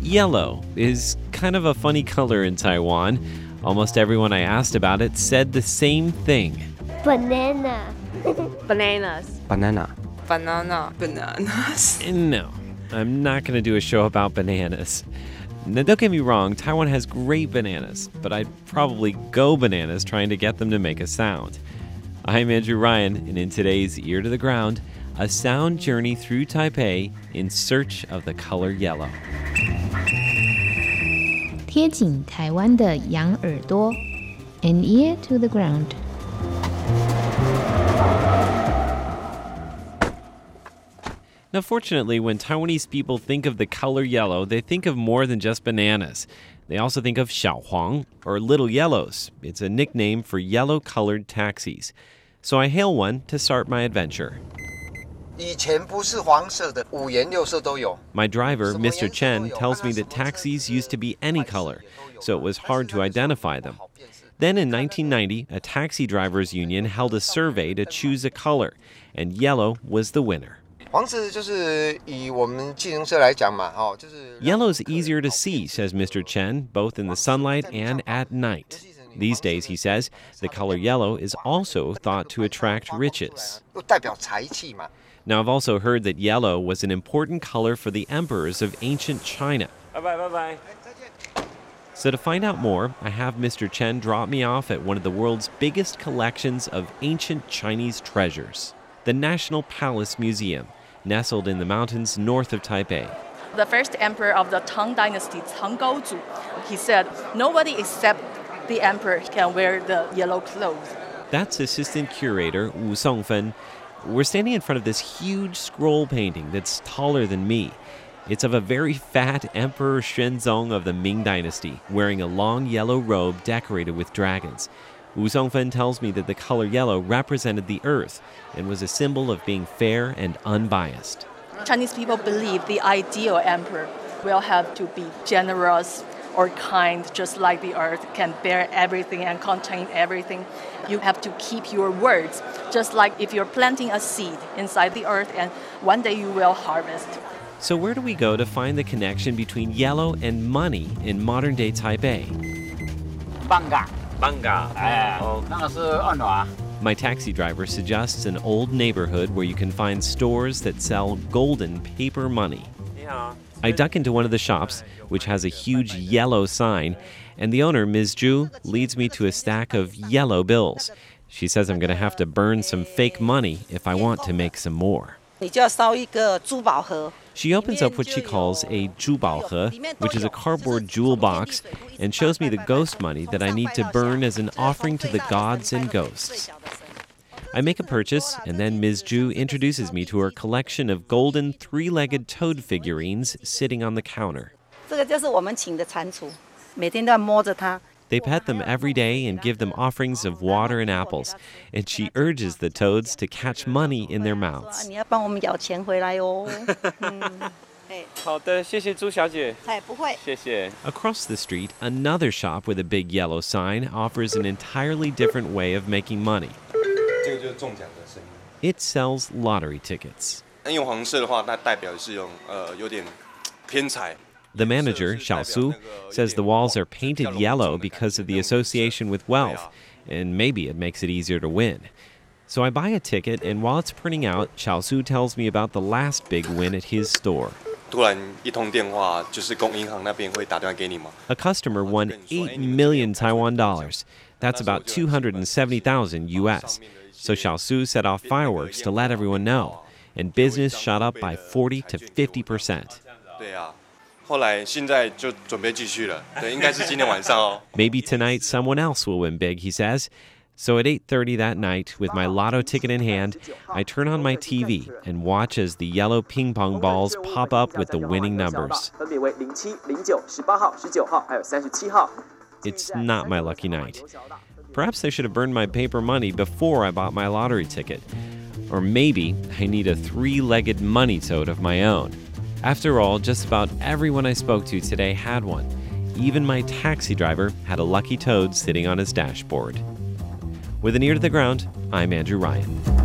Yellow is kind of a funny color in Taiwan. Almost everyone I asked about it said the same thing. Banana. Bananas. Banana. Banana. Bananas. And no, I'm not going to do a show about bananas. Now, don't get me wrong, Taiwan has great bananas, but I'd probably go bananas trying to get them to make a sound. I'm Andrew Ryan, and in today's Ear to the Ground, a sound journey through Taipei in search of the color yellow. 贴紧台湾的羊耳朵，an ear to the ground。Now, fortunately, when Taiwanese people think of the color yellow, they think of more than just bananas. They also think of xiaohuang, or little yellows. It's a nickname for yellow colored taxis. So I hail one to start my adventure. My driver, Mr. Chen, tells me that taxis used to be any color, so it was hard to identify them. Then in 1990, a taxi drivers union held a survey to choose a color, and yellow was the winner. Yellow is easier to see, says Mr. Chen, both in the sunlight and at night. These days, he says, the color yellow is also thought to attract riches. Now, I've also heard that yellow was an important color for the emperors of ancient China. Bye bye, bye bye. So, to find out more, I have Mr. Chen drop me off at one of the world's biggest collections of ancient Chinese treasures the National Palace Museum, nestled in the mountains north of Taipei. The first emperor of the Tang Dynasty, Tang Gaozu, he said, Nobody except the emperor can wear the yellow clothes. That's assistant curator Wu Songfen, we're standing in front of this huge scroll painting that's taller than me. It's of a very fat Emperor Shenzong of the Ming Dynasty, wearing a long yellow robe decorated with dragons. Wu Songfen tells me that the color yellow represented the earth and was a symbol of being fair and unbiased. Chinese people believe the ideal emperor will have to be generous or kind, just like the earth can bear everything and contain everything. You have to keep your words, just like if you're planting a seed inside the earth, and one day you will harvest. So, where do we go to find the connection between yellow and money in modern day Taipei? Banga. Banga. Oh. Oh, ah. My taxi driver suggests an old neighborhood where you can find stores that sell golden paper money. Yeah. I duck into one of the shops, which has a huge yellow sign, and the owner, Ms. Ju, leads me to a stack of yellow bills. She says I'm going to have to burn some fake money if I want to make some more. She opens up what she calls a jubaohe, which is a cardboard jewel box, and shows me the ghost money that I need to burn as an offering to the gods and ghosts. I make a purchase, and then Ms. Ju introduces me to her collection of golden three legged toad figurines sitting on the counter. They pet them every day and give them offerings of water and apples, and she urges the toads to catch money in their mouths. Across the street, another shop with a big yellow sign offers an entirely different way of making money. 这个就是中奖的声音。 It sells lottery tickets. 那用黄色的话，那代表是用呃有点偏财。 The manager, Xiao Su, says the walls are painted yellow because of the association with wealth, and maybe it makes it easier to win. So I buy a ticket, and while it's printing out, Xiao Su tells me about the last big win at his store. 突然一通电话，就是公银行那边会打电话给你吗？ A customer won 8 million Taiwan dollars. That's about 270,000 US. so Xiaosu set off fireworks to let everyone know, and business shot up by 40 to 50 percent. Maybe tonight someone else will win big, he says. So at 8:30 that night, with my lotto ticket in hand, I turn on my TV and watch as the yellow ping pong balls pop up with the winning numbers. It's not my lucky night. Perhaps I should have burned my paper money before I bought my lottery ticket. Or maybe I need a three legged money toad of my own. After all, just about everyone I spoke to today had one. Even my taxi driver had a lucky toad sitting on his dashboard. With an ear to the ground, I'm Andrew Ryan.